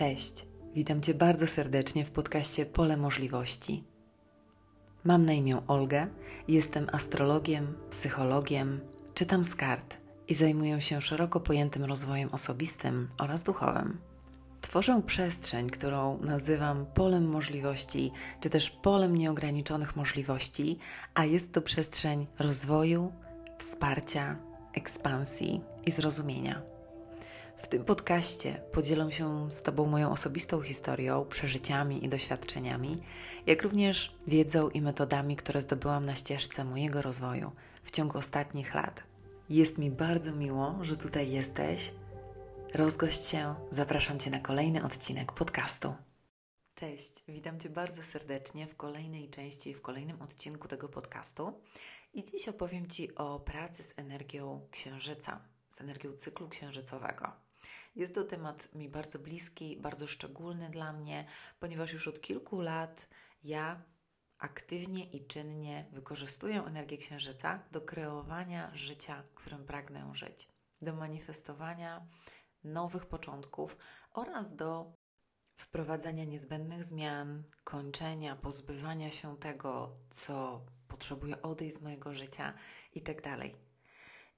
Cześć, witam Cię bardzo serdecznie w podcaście Pole Możliwości. Mam na imię Olga, jestem astrologiem, psychologiem, czytam z kart i zajmuję się szeroko pojętym rozwojem osobistym oraz duchowym. Tworzę przestrzeń, którą nazywam polem możliwości, czy też polem nieograniczonych możliwości, a jest to przestrzeń rozwoju, wsparcia, ekspansji i zrozumienia. W tym podcaście podzielę się z Tobą moją osobistą historią, przeżyciami i doświadczeniami, jak również wiedzą i metodami, które zdobyłam na ścieżce mojego rozwoju w ciągu ostatnich lat. Jest mi bardzo miło, że tutaj jesteś. Rozgość się, zapraszam Cię na kolejny odcinek podcastu. Cześć, witam Cię bardzo serdecznie w kolejnej części, w kolejnym odcinku tego podcastu. I dziś opowiem Ci o pracy z energią księżyca, z energią cyklu księżycowego. Jest to temat mi bardzo bliski, bardzo szczególny dla mnie, ponieważ już od kilku lat ja aktywnie i czynnie wykorzystuję energię księżyca do kreowania życia, którym pragnę żyć, do manifestowania nowych początków oraz do wprowadzania niezbędnych zmian, kończenia, pozbywania się tego, co potrzebuję odejść z mojego życia itd.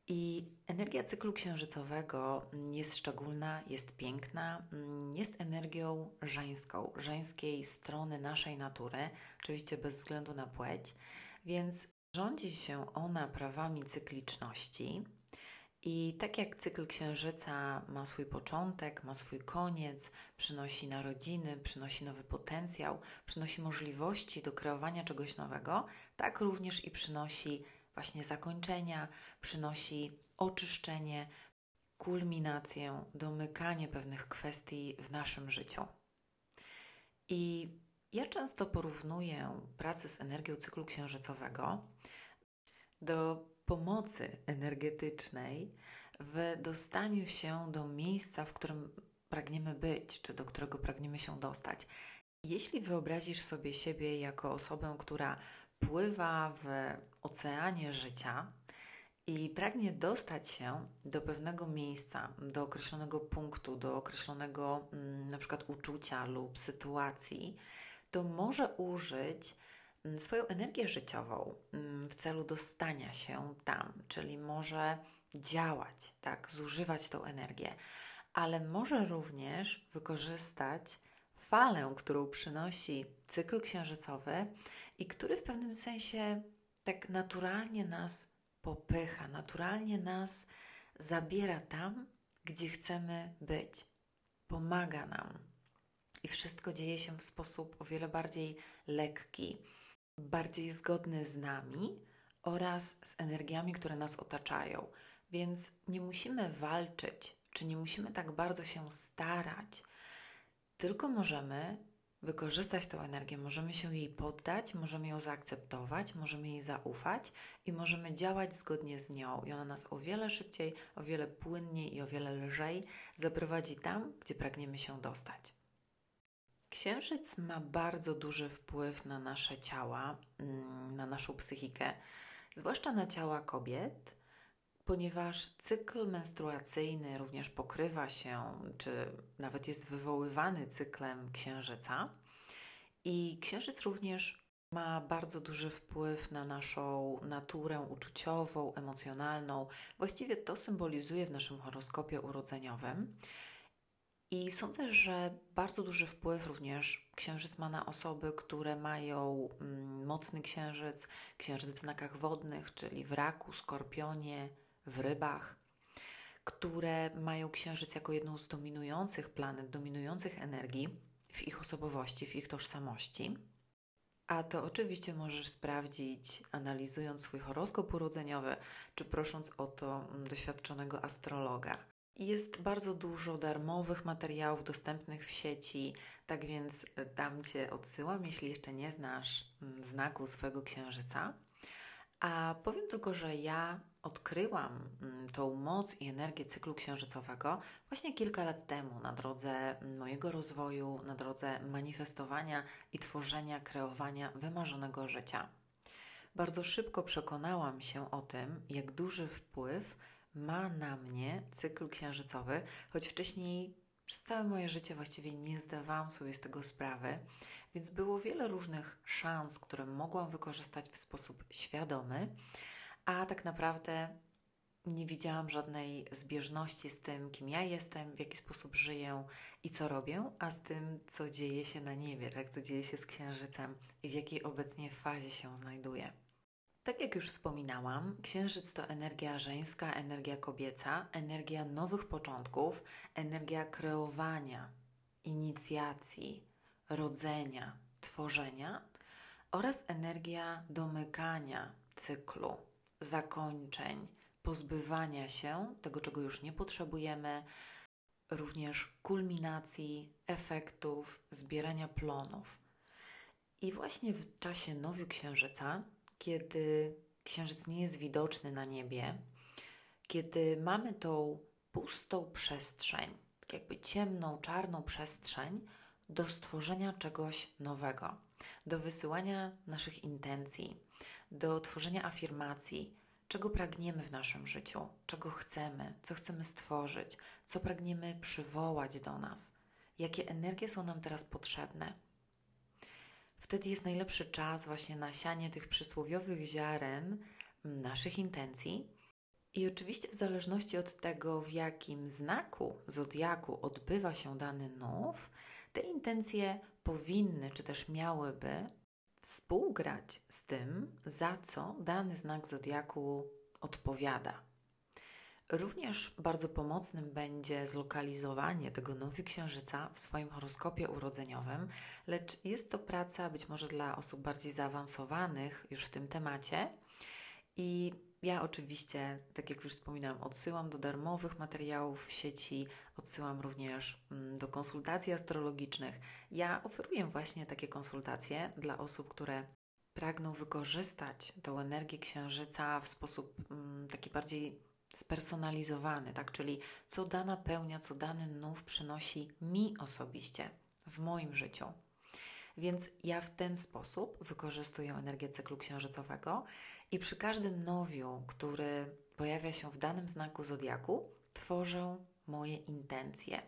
I energia cyklu księżycowego jest szczególna, jest piękna, jest energią żeńską, żeńskiej strony naszej natury, oczywiście bez względu na płeć, więc rządzi się ona prawami cykliczności. I tak jak cykl księżyca ma swój początek, ma swój koniec, przynosi narodziny, przynosi nowy potencjał, przynosi możliwości do kreowania czegoś nowego, tak również i przynosi właśnie zakończenia, przynosi oczyszczenie, kulminację, domykanie pewnych kwestii w naszym życiu. I ja często porównuję pracę z energią cyklu księżycowego do pomocy energetycznej w dostaniu się do miejsca, w którym pragniemy być, czy do którego pragniemy się dostać. Jeśli wyobrazisz sobie siebie jako osobę, która pływa w oceanie życia i pragnie dostać się do pewnego miejsca, do określonego punktu, do określonego mm, na przykład uczucia lub sytuacji, to może użyć Mm, swoją energię życiową mm, w celu dostania się tam, czyli może działać, tak, zużywać tą energię, ale może również wykorzystać falę, którą przynosi cykl księżycowy i który w pewnym sensie tak naturalnie nas popycha, naturalnie nas zabiera tam, gdzie chcemy być. Pomaga nam. I wszystko dzieje się w sposób o wiele bardziej lekki, bardziej zgodny z nami oraz z energiami, które nas otaczają. Więc nie musimy walczyć, czy nie musimy tak bardzo się starać, tylko możemy wykorzystać tę energię, możemy się jej poddać, możemy ją zaakceptować, możemy jej zaufać i możemy działać zgodnie z nią. I ona nas o wiele szybciej, o wiele płynniej i o wiele lżej zaprowadzi tam, gdzie pragniemy się dostać. Księżyc ma bardzo duży wpływ na nasze ciała, mm, na naszą psychikę, zwłaszcza na ciała kobiet, ponieważ cykl menstruacyjny również pokrywa się, czy nawet jest wywoływany cyklem księżyca. I księżyc również ma bardzo duży wpływ na naszą naturę uczuciową, emocjonalną. Właściwie to symbolizuje w naszym horoskopie urodzeniowym. I sądzę, że bardzo duży wpływ również księżyc ma na osoby, które mają mm, mocny księżyc, księżyc w znakach wodnych, czyli w raku, skorpionie, w rybach, które mają księżyc jako jedną z dominujących planet, dominujących energii w ich osobowości, w ich tożsamości. A to oczywiście możesz sprawdzić, analizując swój horoskop urodzeniowy, czy prosząc o to mm, doświadczonego astrologa. Jest bardzo dużo darmowych materiałów dostępnych w sieci, tak więc e, tam Cię odsyłam, jeśli jeszcze nie znasz mm, znaku swojego księżyca. A powiem tylko, że ja odkryłam mm, tą moc i energię cyklu księżycowego właśnie kilka lat temu na drodze mojego rozwoju, na drodze manifestowania i tworzenia, kreowania wymarzonego życia. Bardzo szybko przekonałam się o tym, jak duży wpływ ma na mnie cykl księżycowy, choć wcześniej Przez całe moje życie właściwie nie zdawałam sobie z tego sprawy, więc było wiele różnych szans, które mogłam wykorzystać w sposób świadomy, a tak naprawdę nie widziałam żadnej zbieżności z tym, kim ja jestem, w jaki sposób żyję i co robię, a z tym, co dzieje się na niebie, tak, co dzieje się z Księżycem i w jakiej obecnie fazie się znajduje. Tak jak już wspominałam, Księżyc to energia żeńska, energia kobieca, energia nowych początków, energia kreowania, inicjacji, rodzenia, tworzenia oraz energia domykania cyklu, zakończeń, pozbywania się tego, czego już nie potrzebujemy, również kulminacji, efektów, zbierania plonów. I właśnie w czasie nowy księżyca, kiedy księżyc nie jest widoczny na niebie, kiedy mamy tą pustą przestrzeń, jakby ciemną, czarną przestrzeń do stworzenia czegoś nowego, do wysyłania naszych intencji, do tworzenia afirmacji, czego pragniemy w naszym życiu, czego chcemy, co chcemy stworzyć, co pragniemy przywołać do nas, jakie energie są nam teraz potrzebne. Wtedy jest najlepszy czas właśnie na sianie tych przysłowiowych ziaren naszych intencji. I oczywiście, w zależności od tego, w jakim znaku zodiaku odbywa się dany nów, te intencje powinny, czy też miałyby współgrać z tym, za co dany znak zodiaku odpowiada. Również bardzo pomocnym będzie zlokalizowanie tego nowy księżyca w swoim horoskopie urodzeniowym, lecz jest to praca być może dla osób bardziej zaawansowanych już w tym temacie i ja oczywiście, tak jak już wspominałam, odsyłam do darmowych materiałów w sieci, odsyłam również mm, do konsultacji astrologicznych. Ja oferuję właśnie takie konsultacje dla osób, które pragną wykorzystać tą energię księżyca w sposób mm, taki bardziej spersonalizowany, tak? Czyli co dana pełnia, co dany nów przynosi mi osobiście w moim życiu. Więc ja w ten sposób wykorzystuję energię cyklu księżycowego i przy każdym nowiu, który pojawia się w danym znaku zodiaku, tworzę moje intencje.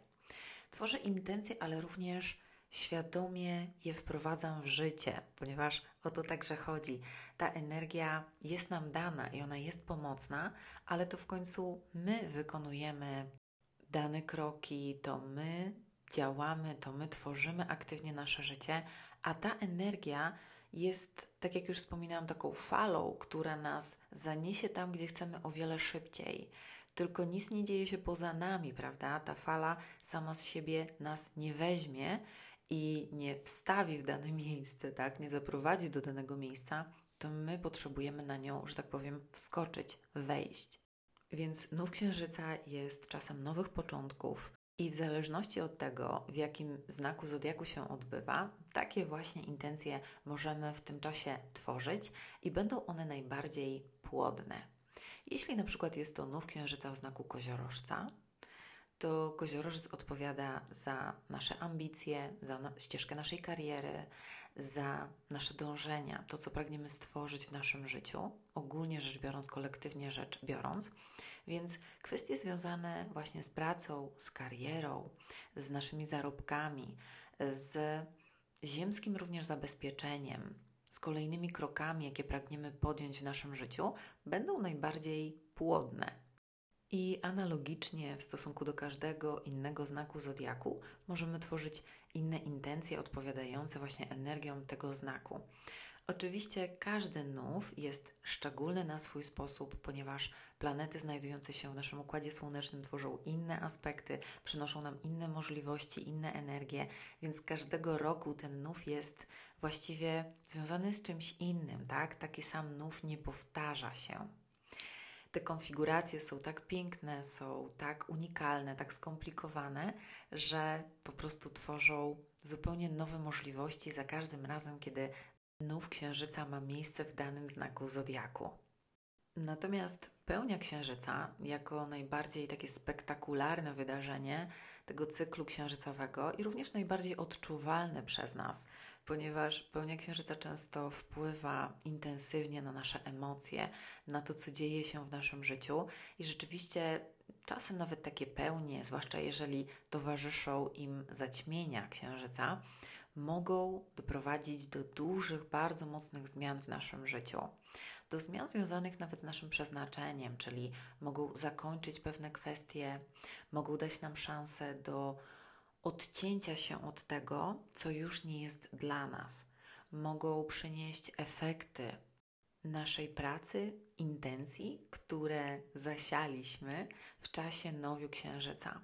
Tworzę intencje, ale również świadomie je wprowadzam w życie, ponieważ o to także chodzi. Ta energia jest nam dana i ona jest pomocna, ale to w końcu my wykonujemy dane kroki, to my działamy, to my tworzymy aktywnie nasze życie, a ta energia jest, tak jak już wspominałam, taką falą, która nas zaniesie tam, gdzie chcemy o wiele szybciej. Tylko nic nie dzieje się poza nami, prawda? Ta fala sama z siebie nas nie weźmie i nie wstawi w dane miejsce, tak? Nie zaprowadzi do danego miejsca, to my potrzebujemy na nią, że tak powiem, wskoczyć, wejść. Więc nów księżyca jest czasem nowych początków, i w zależności od tego, w jakim znaku zodiaku się odbywa, takie właśnie intencje możemy w tym czasie tworzyć i będą one najbardziej płodne. Jeśli na przykład jest to nów księżyca w znaku koziorożca, to koziorożec odpowiada za nasze ambicje, za na ścieżkę naszej kariery, za nasze dążenia, to co pragniemy stworzyć w naszym życiu, ogólnie rzecz biorąc, kolektywnie rzecz biorąc. Więc kwestie związane właśnie z pracą, z karierą, z naszymi zarobkami, z ziemskim również zabezpieczeniem, z kolejnymi krokami, jakie pragniemy podjąć w naszym życiu, będą najbardziej płodne i analogicznie w stosunku do każdego innego znaku zodiaku możemy tworzyć inne intencje odpowiadające właśnie energią tego znaku. Oczywiście każdy nów jest szczególny na swój sposób, ponieważ planety znajdujące się w naszym układzie słonecznym tworzą inne aspekty, przynoszą nam inne możliwości, inne energie, więc każdego roku ten nów jest właściwie związany z czymś innym, tak? Taki sam nów nie powtarza się te konfiguracje są tak piękne, są tak unikalne, tak skomplikowane, że po prostu tworzą zupełnie nowe możliwości za każdym razem, kiedy nów księżyca ma miejsce w danym znaku zodiaku. Natomiast pełnia księżyca, jako najbardziej takie spektakularne wydarzenie tego cyklu księżycowego i również najbardziej odczuwalne przez nas, ponieważ pełnia księżyca często wpływa intensywnie na nasze emocje, na to, co dzieje się w naszym życiu i rzeczywiście czasem nawet takie pełnie, zwłaszcza jeżeli towarzyszą im zaćmienia księżyca, mogą doprowadzić do dużych, bardzo mocnych zmian w naszym życiu. Do zmian związanych nawet z naszym przeznaczeniem, czyli mogą zakończyć pewne kwestie, mogą dać nam szansę do odcięcia się od tego, co już nie jest dla nas. Mogą przynieść efekty naszej pracy, intencji, które zasialiśmy w czasie nowiu księżyca.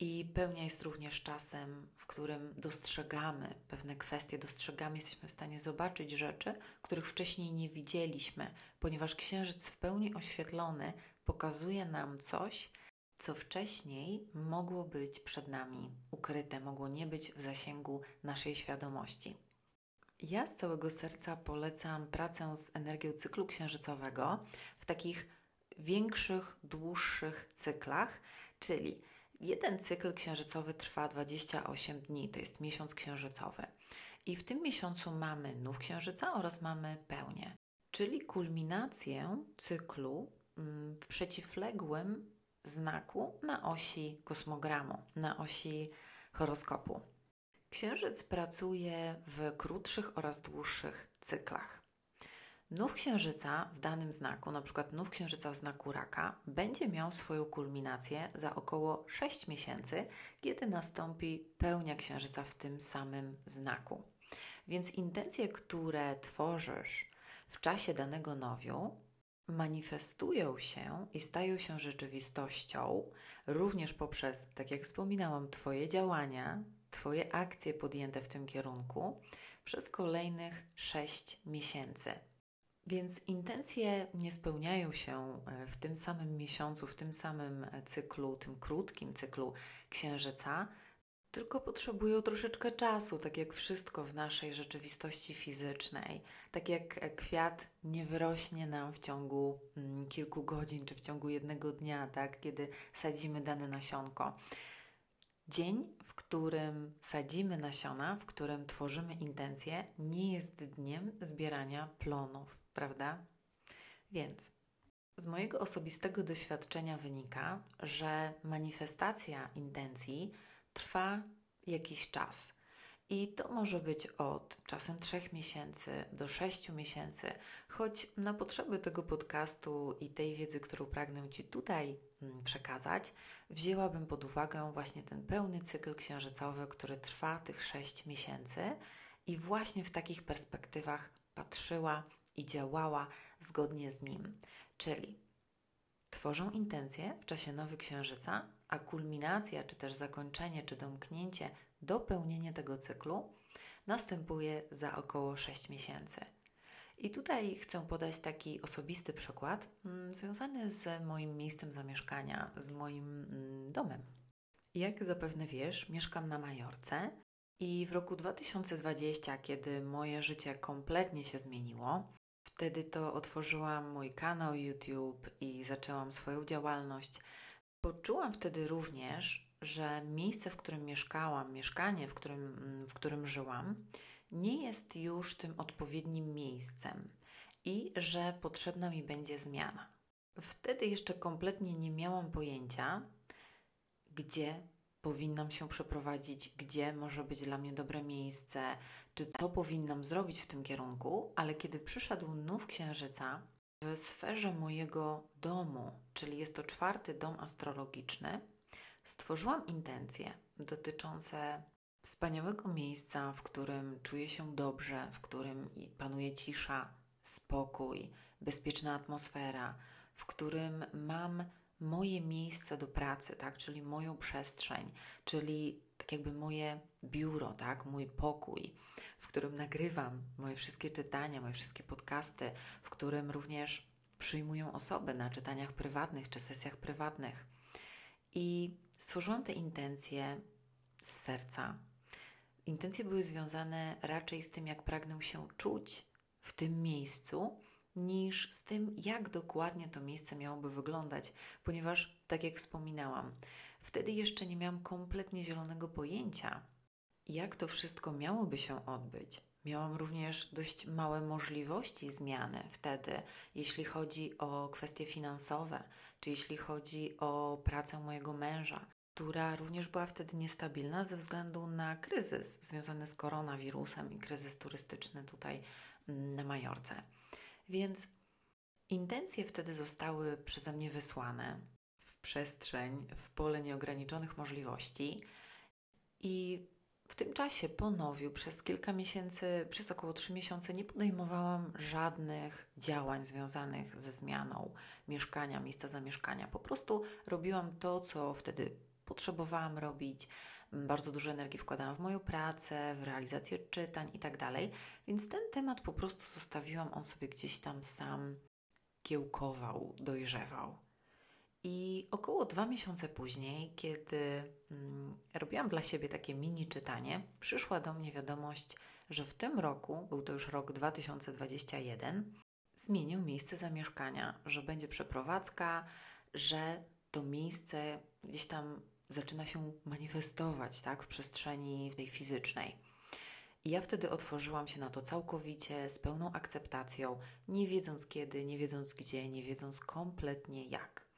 I pełnia jest również czasem, w którym dostrzegamy pewne kwestie, dostrzegamy, jesteśmy w stanie zobaczyć rzeczy, których wcześniej nie widzieliśmy, ponieważ księżyc w pełni oświetlony pokazuje nam coś, co wcześniej mogło być przed nami ukryte, mogło nie być w zasięgu naszej świadomości. Ja z całego serca polecam pracę z energią cyklu księżycowego w takich większych, dłuższych cyklach, czyli jeden cykl księżycowy trwa 28 dni, to jest miesiąc księżycowy. I w tym miesiącu mamy nów księżyca oraz mamy pełnię, czyli kulminację cyklu mm, w przeciwległym znaku na osi kosmogramu, na osi horoskopu. Księżyc pracuje w krótszych oraz dłuższych cyklach. Nów księżyca w danym znaku, na przykład nów księżyca w znaku raka, będzie miał swoją kulminację za około 6 miesięcy, kiedy nastąpi pełnia księżyca w tym samym znaku. Więc intencje, które tworzysz w czasie danego nowiu, manifestują się i stają się rzeczywistością również poprzez, tak jak wspominałam, Twoje działania, Twoje akcje podjęte w tym kierunku przez kolejnych 6 miesięcy. Więc intencje nie spełniają się e, w tym samym miesiącu, w tym samym e, cyklu, tym krótkim cyklu księżyca, tylko potrzebują troszeczkę czasu, tak jak wszystko w naszej rzeczywistości fizycznej. Tak jak kwiat nie wyrośnie nam w ciągu mm, kilku godzin czy w ciągu jednego dnia, tak, kiedy sadzimy dane nasionko. Dzień, w którym sadzimy nasiona, w którym tworzymy intencje, nie jest dniem zbierania plonów, prawda? Więc z mojego osobistego doświadczenia wynika, że manifestacja intencji trwa jakiś czas. I to może być od czasem 3 miesięcy do 6 miesięcy, choć na potrzeby tego podcastu i tej wiedzy, którą pragnę Ci tutaj mm, przekazać, wzięłabym pod uwagę właśnie ten pełny cykl księżycowy, który trwa tych 6 miesięcy i właśnie w takich perspektywach patrzyła i działała zgodnie z nim. Czyli tworzą intencje w czasie Nowy Księżyca, a kulminacja, czy też zakończenie, czy domknięcie, dopełnienie tego cyklu następuje za około 6 miesięcy. I tutaj chcę podać taki osobisty przykład mm, związany z moim miejscem zamieszkania, z moim mm, domem. Jak zapewne wiesz, mieszkam na Majorce i w roku 2020, kiedy moje życie kompletnie się zmieniło, Wtedy to otworzyłam mój kanał YouTube i zaczęłam swoją działalność. Poczułam wtedy również, że miejsce, w którym mieszkałam, mieszkanie, w którym, w którym żyłam, nie jest już tym odpowiednim miejscem i że potrzebna mi będzie zmiana. Wtedy jeszcze kompletnie nie miałam pojęcia, gdzie powinnam się przeprowadzić, gdzie może być dla mnie dobre miejsce, czy co powinnam zrobić w tym kierunku, ale kiedy przyszedł nów księżyca w sferze mojego domu, czyli jest to czwarty dom astrologiczny, stworzyłam intencje dotyczące wspaniałego miejsca, w którym czuję się dobrze, w którym panuje cisza, spokój, bezpieczna atmosfera, w którym mam moje miejsce do pracy, tak, czyli moją przestrzeń, czyli tak jakby moje biuro, tak, mój pokój, w którym nagrywam moje wszystkie czytania, moje wszystkie podcasty, w którym również przyjmują osoby na czytaniach prywatnych czy sesjach prywatnych. I stworzyłam te intencje z serca. Intencje były związane raczej z tym, jak pragnę się czuć w tym miejscu, niż z tym, jak dokładnie to miejsce miałoby wyglądać, ponieważ, tak jak wspominałam, wtedy jeszcze nie miałam kompletnie zielonego pojęcia, jak to wszystko miałoby się odbyć. Miałam również dość małe możliwości zmiany wtedy, jeśli chodzi o kwestie finansowe, czy jeśli chodzi o pracę mojego męża, która również była wtedy niestabilna ze względu na kryzys związany z koronawirusem i kryzys turystyczny tutaj na Majorce. Więc intencje wtedy zostały przeze mnie wysłane w przestrzeń, w pole nieograniczonych możliwości. I w tym czasie po nowiu przez kilka miesięcy, przez około trzy miesiące nie podejmowałam żadnych działań związanych ze zmianą mieszkania, miejsca zamieszkania. Po prostu robiłam to, co wtedy potrzebowałam robić. Bardzo dużo energii wkładałam w moją pracę, w realizację czytań i tak dalej, więc ten temat po prostu zostawiłam, on sobie gdzieś tam sam kiełkował, dojrzewał. I około dwa miesiące później, kiedy mm, robiłam dla siebie takie mini czytanie, przyszła do mnie wiadomość, że w tym roku, był to już rok 2021, zmienił miejsce zamieszkania, że będzie przeprowadzka, że to miejsce gdzieś tam zaczyna się manifestować tak, w przestrzeni tej fizycznej. I ja wtedy otworzyłam się na to całkowicie, z pełną akceptacją, nie wiedząc kiedy, nie wiedząc gdzie, nie wiedząc kompletnie jak.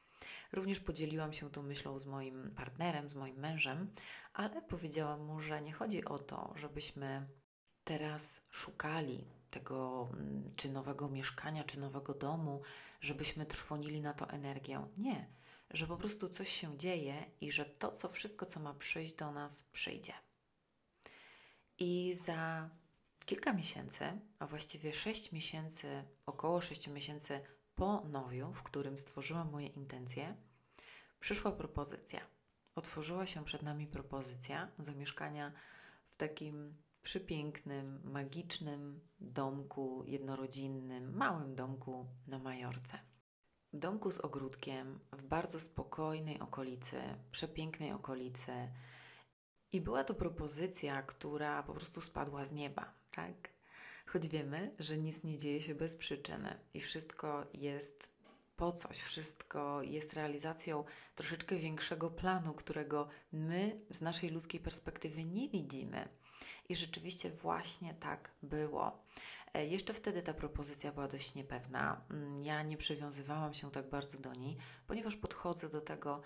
Również podzieliłam się tą myślą z moim partnerem, z moim mężem, ale powiedziałam mu, że nie chodzi o to, żebyśmy teraz szukali tego, mm, czy nowego mieszkania, czy nowego domu, żebyśmy trwonili na to energię. Nie że po prostu coś się dzieje i że to, co wszystko, co ma przyjść do nas, przyjdzie. I za kilka miesięcy, a właściwie sześć miesięcy, około sześciu miesięcy po nowiu, w którym stworzyłam moje intencje, przyszła propozycja. Otworzyła się przed nami propozycja zamieszkania w takim przepięknym, magicznym domku jednorodzinnym, małym domku na Majorce domku z ogródkiem, w bardzo spokojnej okolicy, przepięknej okolicy. I była to propozycja, która po prostu spadła z nieba, tak? Choć wiemy, że nic nie dzieje się bez przyczyny i wszystko jest po coś, wszystko jest realizacją troszeczkę większego planu, którego my z naszej ludzkiej perspektywy nie widzimy. I rzeczywiście właśnie tak było. E, jeszcze wtedy ta propozycja była dość niepewna. Mm, ja nie przywiązywałam się tak bardzo do niej, ponieważ podchodzę do tego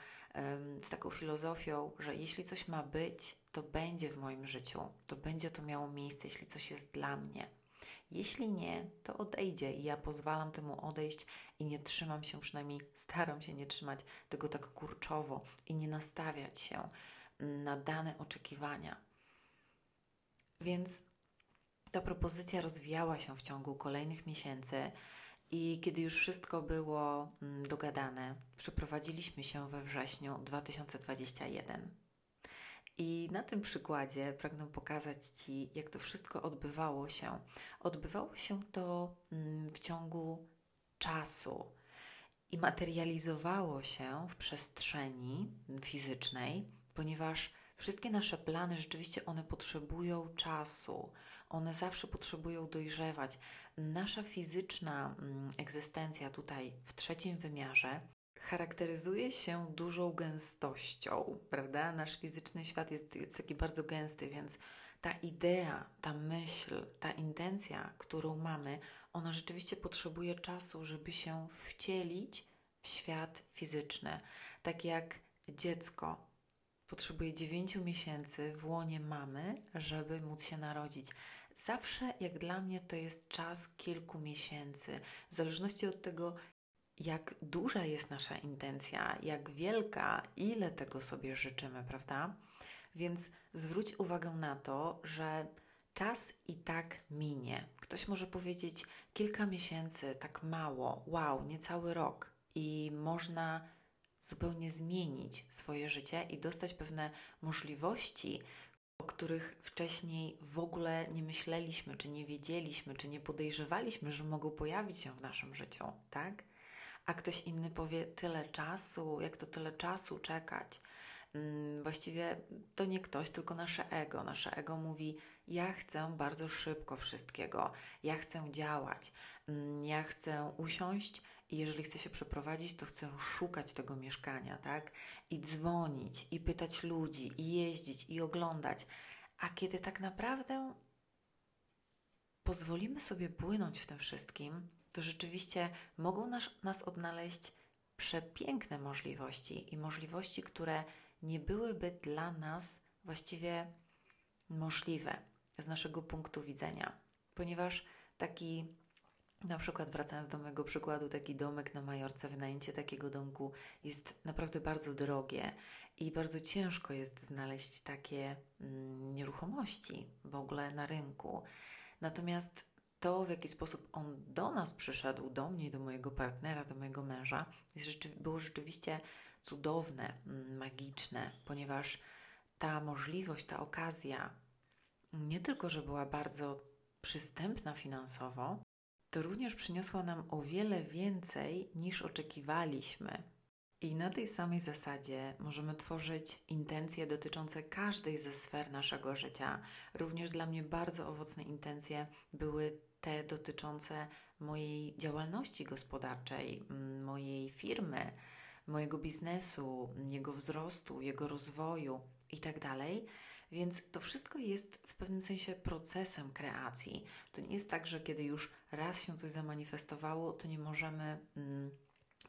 z taką filozofią, że jeśli coś ma być, to będzie w moim życiu, to będzie to miało miejsce, jeśli coś jest dla mnie. Jeśli nie, to odejdzie i ja pozwalam temu odejść i nie trzymam się, przynajmniej staram się nie trzymać tego tak kurczowo i nie nastawiać się na dane oczekiwania. Więc ta propozycja rozwijała się w ciągu kolejnych miesięcy. I kiedy już wszystko było mm, dogadane, przeprowadziliśmy się we wrześniu 2021. I na tym przykładzie pragnę pokazać Ci, jak to wszystko odbywało się. Odbywało się to mm, w ciągu czasu i materializowało się w przestrzeni fizycznej, ponieważ Wszystkie nasze plany rzeczywiście one potrzebują czasu, one zawsze potrzebują dojrzewać. Nasza fizyczna mm, egzystencja tutaj w trzecim wymiarze charakteryzuje się dużą gęstością, prawda? Nasz fizyczny świat jest, jest taki bardzo gęsty, więc ta idea, ta myśl, ta intencja, którą mamy, ona rzeczywiście potrzebuje czasu, żeby się wcielić w świat fizyczny. Tak jak dziecko potrzebuje 9 miesięcy w łonie mamy, żeby móc się narodzić. Zawsze, jak dla mnie, to jest czas kilku miesięcy, w zależności od tego, jak duża jest nasza intencja, jak wielka, ile tego sobie życzymy, prawda? Więc zwróć uwagę na to, że czas i tak minie. Ktoś może powiedzieć kilka miesięcy, tak mało, wow, niecały rok. I można zupełnie zmienić swoje życie i dostać pewne możliwości, o których wcześniej w ogóle nie myśleliśmy, czy nie wiedzieliśmy, czy nie podejrzewaliśmy, że mogą pojawić się w naszym życiu, tak? A ktoś inny powie tyle czasu, jak to tyle czasu czekać. Mm, właściwie to nie ktoś, tylko nasze ego. Nasze ego mówi: Ja chcę bardzo szybko wszystkiego, ja chcę działać, mm, ja chcę usiąść i jeżeli chcę się przeprowadzić, to chcę szukać tego mieszkania, tak? I dzwonić, i pytać ludzi, i jeździć, i oglądać. A kiedy tak naprawdę pozwolimy sobie płynąć w tym wszystkim, to rzeczywiście mogą nas, nas odnaleźć przepiękne możliwości i możliwości, które nie byłyby dla nas właściwie możliwe z naszego punktu widzenia, ponieważ taki na przykład, wracając do mojego przykładu, taki domek na Majorce, wynajęcie takiego domku jest naprawdę bardzo drogie i bardzo ciężko jest znaleźć takie mm, nieruchomości w ogóle na rynku. Natomiast to, w jaki sposób on do nas przyszedł, do mnie, do mojego partnera, do mojego męża, było rzeczywiście cudowne, mm, magiczne, ponieważ ta możliwość, ta okazja nie tylko, że była bardzo przystępna finansowo, to również przyniosła nam o wiele więcej niż oczekiwaliśmy. I na tej samej zasadzie możemy tworzyć intencje dotyczące każdej ze sfer naszego życia. Również dla mnie bardzo owocne intencje były te dotyczące mojej działalności gospodarczej, mm, mojej firmy, mojego biznesu, jego wzrostu, jego rozwoju itd. Tak Więc to wszystko jest w pewnym sensie procesem kreacji. To nie jest tak, że kiedy już raz się coś zamanifestowało, to nie możemy. Mm,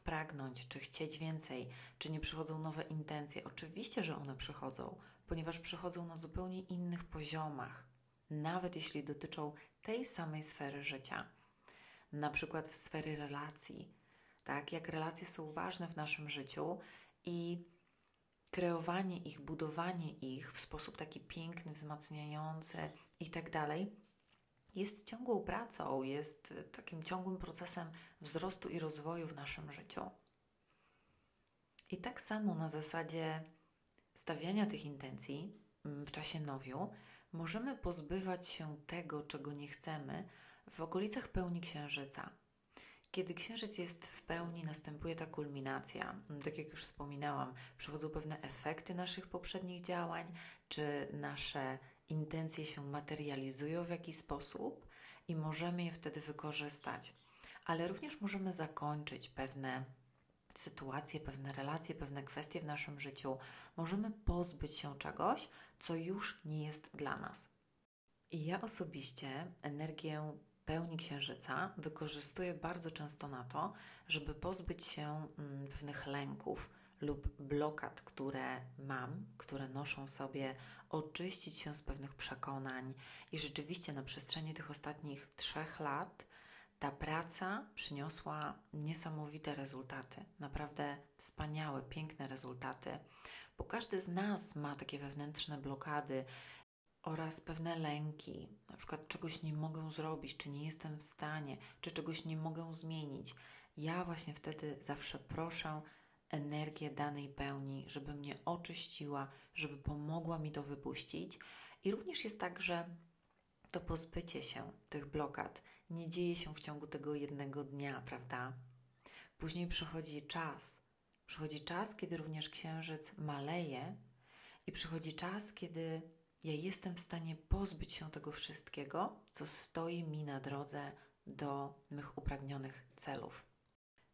pragnąć, czy chcieć więcej, czy nie przychodzą nowe intencje. Oczywiście, że one przychodzą, ponieważ przychodzą na zupełnie innych poziomach, nawet jeśli dotyczą tej samej sfery życia, na przykład w sfery relacji. Tak, jak relacje są ważne w naszym życiu i kreowanie ich, budowanie ich w sposób taki piękny, wzmacniający i tak dalej, jest ciągłą pracą, jest takim ciągłym procesem wzrostu i rozwoju w naszym życiu. I tak samo na zasadzie stawiania tych intencji mm, w czasie nowiu możemy pozbywać się tego, czego nie chcemy w okolicach pełni księżyca. Kiedy księżyc jest w pełni, następuje ta kulminacja. Tak jak już wspominałam, przychodzą pewne efekty naszych poprzednich działań, czy nasze intencje się materializują w jakiś sposób i możemy je wtedy wykorzystać. Ale również możemy zakończyć pewne sytuacje, pewne relacje, pewne kwestie w naszym życiu. Możemy pozbyć się czegoś, co już nie jest dla nas. I ja osobiście energię pełni księżyca wykorzystuję bardzo często na to, żeby pozbyć się mm, pewnych lęków lub blokad, które mam, które noszą sobie, oczyścić się z pewnych przekonań. I rzeczywiście na przestrzeni tych ostatnich trzech lat ta praca przyniosła niesamowite rezultaty, naprawdę wspaniałe, piękne rezultaty, bo każdy z nas ma takie wewnętrzne blokady oraz pewne lęki, na przykład czegoś nie mogę zrobić, czy nie jestem w stanie, czy czegoś nie mogę zmienić. Ja właśnie wtedy zawsze proszę energię danej pełni, żeby mnie oczyściła, żeby pomogła mi to wypuścić. I również jest tak, że to pozbycie się tych blokad nie dzieje się w ciągu tego jednego dnia, prawda? Później przychodzi czas. Przychodzi czas, kiedy również księżyc maleje, i przychodzi czas, kiedy ja jestem w stanie pozbyć się tego wszystkiego, co stoi mi na drodze do mych upragnionych celów.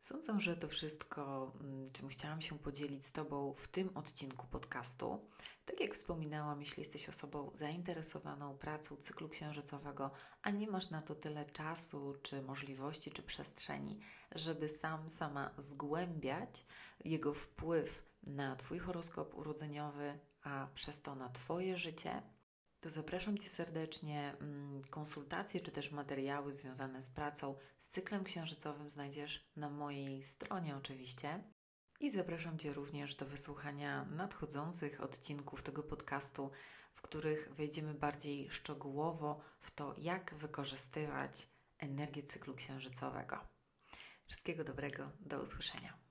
Sądzę, że to wszystko, mm, czym chciałam się podzielić z Tobą w tym odcinku podcastu. Tak jak wspominałam, jeśli jesteś osobą zainteresowaną pracą cyklu księżycowego, a nie masz na to tyle czasu, czy możliwości, czy przestrzeni, żeby sam, sama zgłębiać jego wpływ na Twój horoskop urodzeniowy, a przez to na Twoje życie, to zapraszam Cię serdecznie. Mm, konsultacje czy też materiały związane z pracą z cyklem księżycowym znajdziesz na mojej stronie oczywiście. I zapraszam Cię również do wysłuchania nadchodzących odcinków tego podcastu, w których wejdziemy bardziej szczegółowo w to, jak wykorzystywać energię cyklu księżycowego. Wszystkiego dobrego, do usłyszenia.